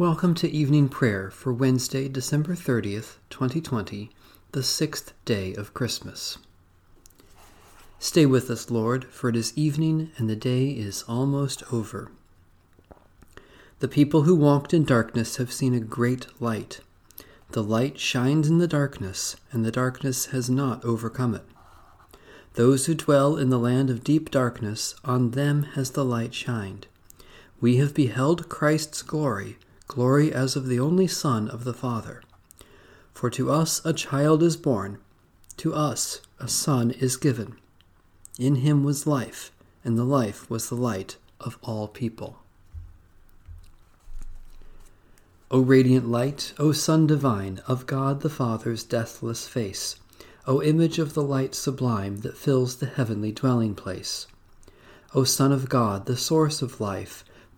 Welcome to evening prayer for Wednesday, December 30th, 2020, the sixth day of Christmas. Stay with us, Lord, for it is evening and the day is almost over. The people who walked in darkness have seen a great light. The light shines in the darkness, and the darkness has not overcome it. Those who dwell in the land of deep darkness, on them has the light shined. We have beheld Christ's glory glory as of the only Son of the Father. For to us a child is born, to us a Son is given. In him was life, and the life was the light of all people. O radiant light, O Sun divine, of God the Father's deathless face, O image of the light sublime that fills the heavenly dwelling place. O Son of God, the source of life,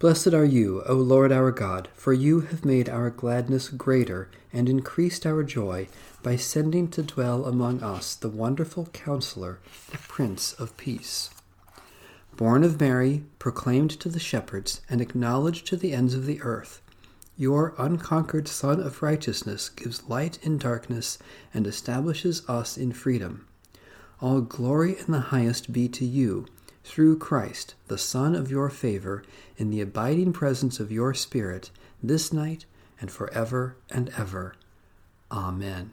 Blessed are you, O Lord our God, for you have made our gladness greater and increased our joy by sending to dwell among us the wonderful Counselor, the Prince of Peace. Born of Mary, proclaimed to the shepherds, and acknowledged to the ends of the earth, your unconquered Son of Righteousness gives light in darkness and establishes us in freedom. All glory in the highest be to you through Christ, the Son of your favor, in the abiding presence of your Spirit, this night and forever and ever. Amen.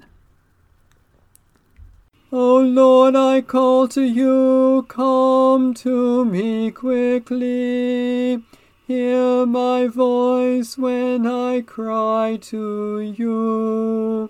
O Lord, I call to you, come to me quickly. Hear my voice when I cry to you.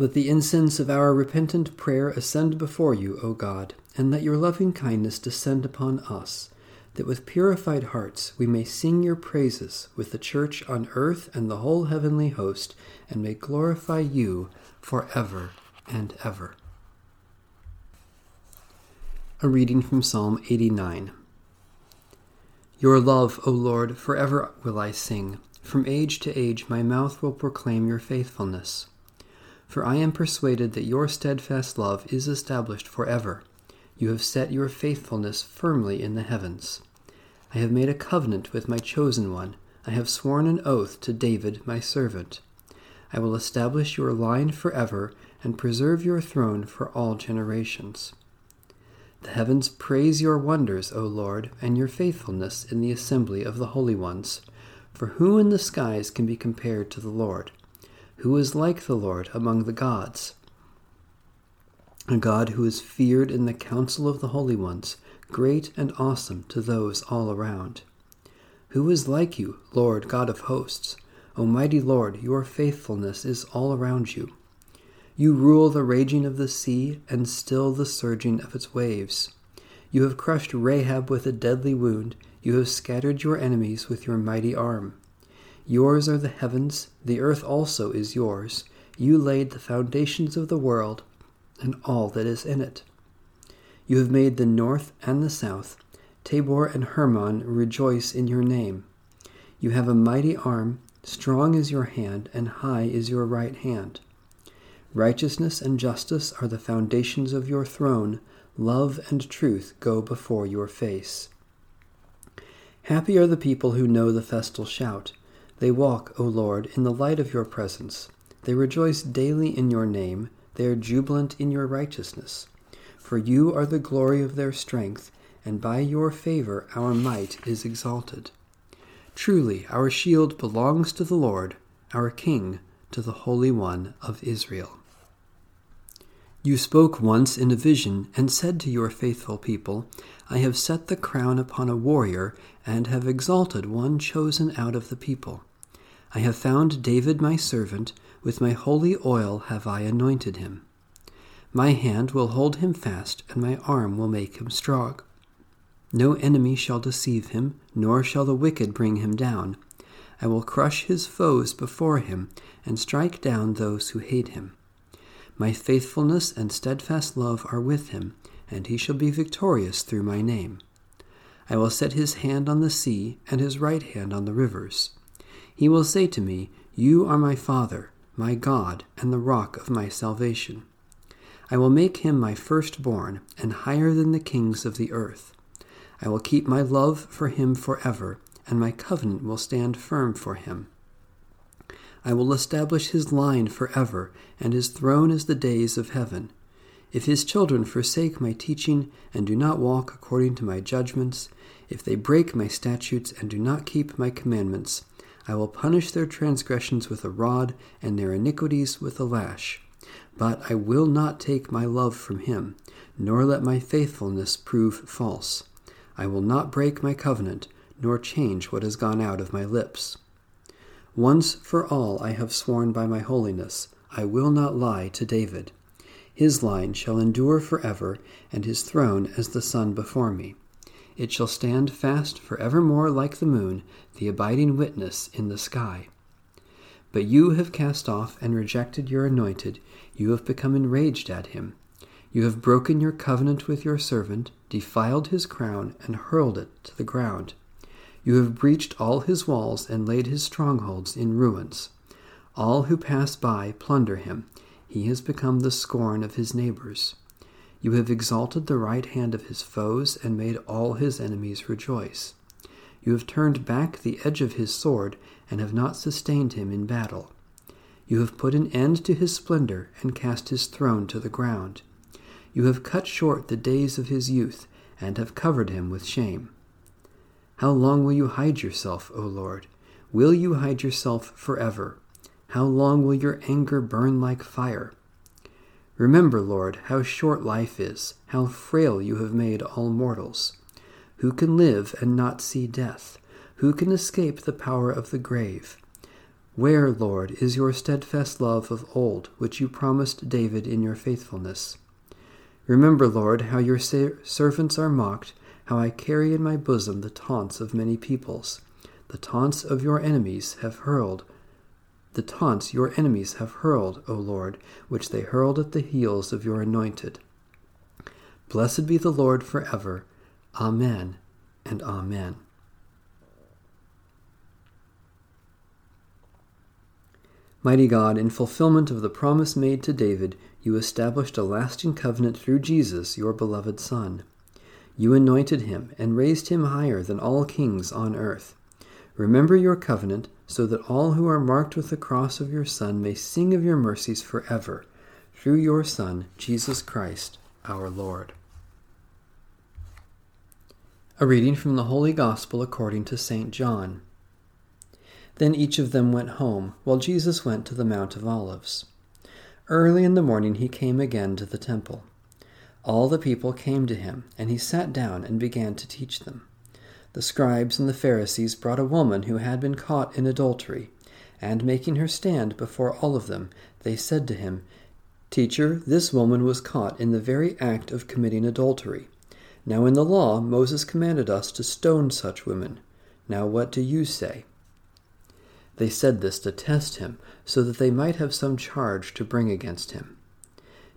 Let the incense of our repentant prayer ascend before you, O God, and let your loving kindness descend upon us, that with purified hearts we may sing your praises with the church on earth and the whole heavenly host, and may glorify you for ever and ever. A reading from Psalm 89. Your love, O Lord, forever will I sing. From age to age my mouth will proclaim your faithfulness. For I am persuaded that your steadfast love is established forever. You have set your faithfulness firmly in the heavens. I have made a covenant with my chosen one. I have sworn an oath to David my servant. I will establish your line forever and preserve your throne for all generations. The heavens praise your wonders, O Lord, and your faithfulness in the assembly of the holy ones. For who in the skies can be compared to the Lord? Who is like the Lord among the gods? A God who is feared in the council of the holy ones, great and awesome to those all around. Who is like you, Lord God of hosts? O mighty Lord, your faithfulness is all around you. You rule the raging of the sea and still the surging of its waves. You have crushed Rahab with a deadly wound. You have scattered your enemies with your mighty arm. Yours are the heavens, the earth also is yours. You laid the foundations of the world and all that is in it. You have made the north and the south. Tabor and Hermon rejoice in your name. You have a mighty arm, strong is your hand, and high is your right hand. Righteousness and justice are the foundations of your throne. Love and truth go before your face. Happy are the people who know the festal shout. They walk, O Lord, in the light of your presence. They rejoice daily in your name. They are jubilant in your righteousness. For you are the glory of their strength, and by your favor our might is exalted. Truly, our shield belongs to the Lord, our King, to the Holy One of Israel. You spoke once in a vision and said to your faithful people, I have set the crown upon a warrior and have exalted one chosen out of the people. I have found David my servant, with my holy oil have I anointed him. My hand will hold him fast, and my arm will make him strong. No enemy shall deceive him, nor shall the wicked bring him down. I will crush his foes before him, and strike down those who hate him. My faithfulness and steadfast love are with him, and he shall be victorious through my name. I will set his hand on the sea, and his right hand on the rivers. He will say to me, You are my Father, my God, and the rock of my salvation. I will make him my firstborn, and higher than the kings of the earth. I will keep my love for him forever, and my covenant will stand firm for him. I will establish his line forever, and his throne as the days of heaven. If his children forsake my teaching, and do not walk according to my judgments, if they break my statutes and do not keep my commandments, I will punish their transgressions with a rod, and their iniquities with a lash. But I will not take my love from him, nor let my faithfulness prove false. I will not break my covenant, nor change what has gone out of my lips. Once for all I have sworn by my holiness, I will not lie to David. His line shall endure forever, and his throne as the sun before me. It shall stand fast for evermore like the moon, the abiding witness in the sky. But you have cast off and rejected your anointed, you have become enraged at him. You have broken your covenant with your servant, defiled his crown, and hurled it to the ground. You have breached all his walls and laid his strongholds in ruins. All who pass by plunder him. He has become the scorn of his neighbors. You have exalted the right hand of his foes and made all his enemies rejoice. You have turned back the edge of his sword and have not sustained him in battle. You have put an end to his splendor and cast his throne to the ground. You have cut short the days of his youth and have covered him with shame. How long will you hide yourself, O Lord? Will you hide yourself forever? How long will your anger burn like fire? Remember, Lord, how short life is, how frail you have made all mortals. Who can live and not see death? Who can escape the power of the grave? Where, Lord, is your steadfast love of old, which you promised David in your faithfulness? Remember, Lord, how your servants are mocked, how I carry in my bosom the taunts of many peoples. The taunts of your enemies have hurled the taunts your enemies have hurled, O Lord, which they hurled at the heels of your anointed. Blessed be the Lord forever. Amen and Amen. Mighty God, in fulfillment of the promise made to David, you established a lasting covenant through Jesus, your beloved Son. You anointed him and raised him higher than all kings on earth. Remember your covenant, so that all who are marked with the cross of your Son may sing of your mercies forever, through your Son, Jesus Christ, our Lord. A reading from the Holy Gospel according to St. John. Then each of them went home, while Jesus went to the Mount of Olives. Early in the morning he came again to the temple. All the people came to him, and he sat down and began to teach them. The scribes and the Pharisees brought a woman who had been caught in adultery, and making her stand before all of them, they said to him, Teacher, this woman was caught in the very act of committing adultery. Now in the law, Moses commanded us to stone such women. Now what do you say? They said this to test him, so that they might have some charge to bring against him.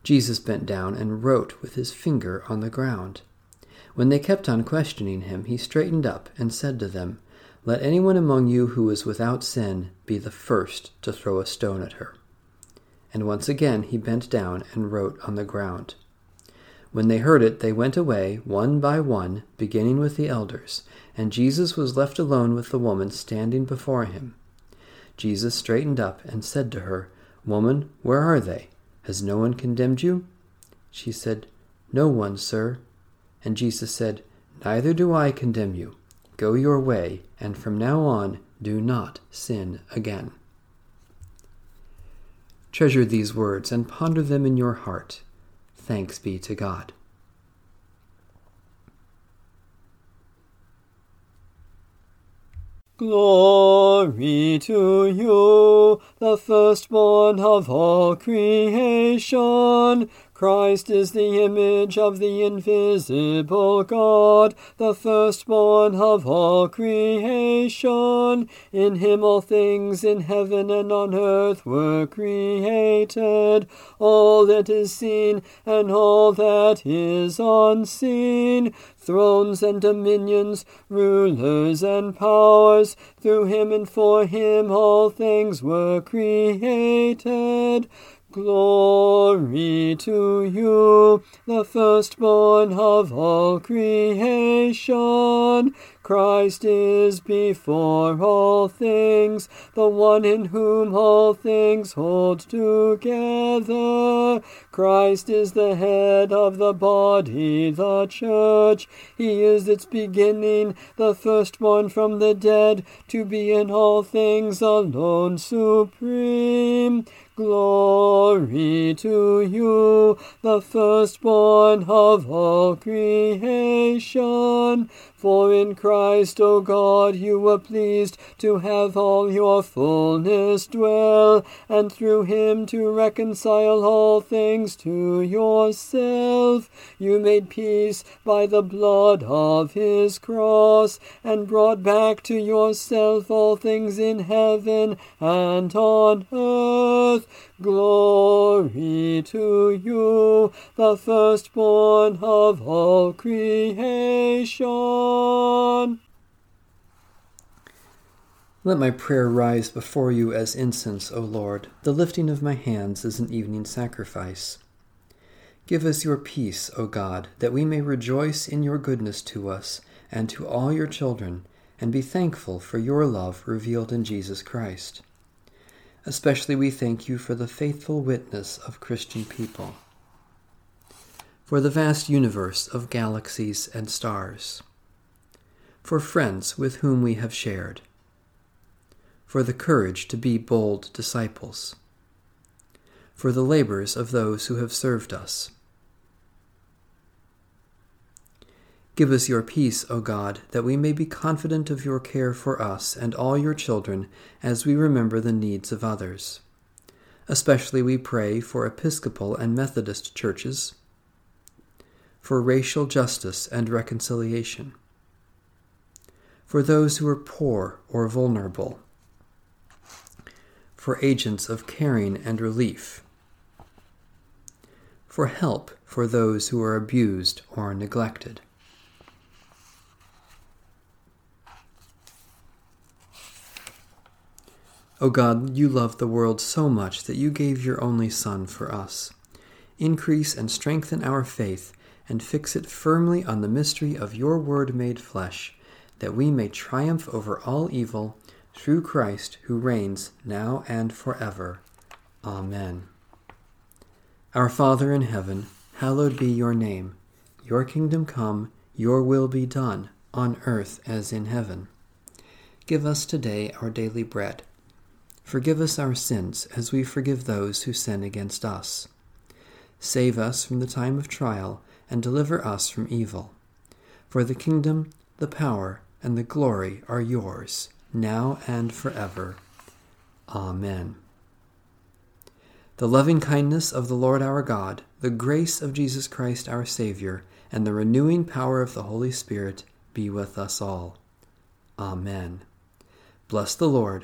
Jesus bent down and wrote with his finger on the ground. When they kept on questioning him, he straightened up and said to them, Let anyone among you who is without sin be the first to throw a stone at her. And once again he bent down and wrote on the ground. When they heard it, they went away, one by one, beginning with the elders, and Jesus was left alone with the woman standing before him. Jesus straightened up and said to her, Woman, where are they? Has no one condemned you? She said, No one, sir. And Jesus said, Neither do I condemn you. Go your way, and from now on do not sin again. Treasure these words and ponder them in your heart. Thanks be to God. Glory to you, the firstborn of all creation. Christ is the image of the invisible God, the firstborn of all creation. In him all things in heaven and on earth were created, all that is seen and all that is unseen, thrones and dominions, rulers and powers. Through him and for him all things were created. Glory to you, the firstborn of all creation. Christ is before all things, the one in whom all things hold together. Christ is the head of the body, the church. He is its beginning, the firstborn from the dead, to be in all things alone supreme. Glory to you, the firstborn of all creation. For in Christ, O God, you were pleased to have all your fullness dwell, and through him to reconcile all things to yourself. You made peace by the blood of his cross, and brought back to yourself all things in heaven and on earth. Glory to you, the firstborn of all creation. Let my prayer rise before you as incense, O Lord. The lifting of my hands is an evening sacrifice. Give us your peace, O God, that we may rejoice in your goodness to us and to all your children, and be thankful for your love revealed in Jesus Christ. Especially we thank you for the faithful witness of Christian people, for the vast universe of galaxies and stars, for friends with whom we have shared, for the courage to be bold disciples, for the labors of those who have served us Give us your peace, O God, that we may be confident of your care for us and all your children as we remember the needs of others. Especially we pray for Episcopal and Methodist churches, for racial justice and reconciliation, for those who are poor or vulnerable, for agents of caring and relief, for help for those who are abused or neglected. O God, you loved the world so much that you gave your only Son for us. Increase and strengthen our faith, and fix it firmly on the mystery of your Word made flesh, that we may triumph over all evil through Christ who reigns now and forever. Amen. Our Father in heaven, hallowed be your name. Your kingdom come, your will be done on earth as in heaven. Give us today our daily bread. Forgive us our sins as we forgive those who sin against us. Save us from the time of trial and deliver us from evil. For the kingdom, the power, and the glory are yours, now and forever. Amen. The loving kindness of the Lord our God, the grace of Jesus Christ our Savior, and the renewing power of the Holy Spirit be with us all. Amen. Bless the Lord.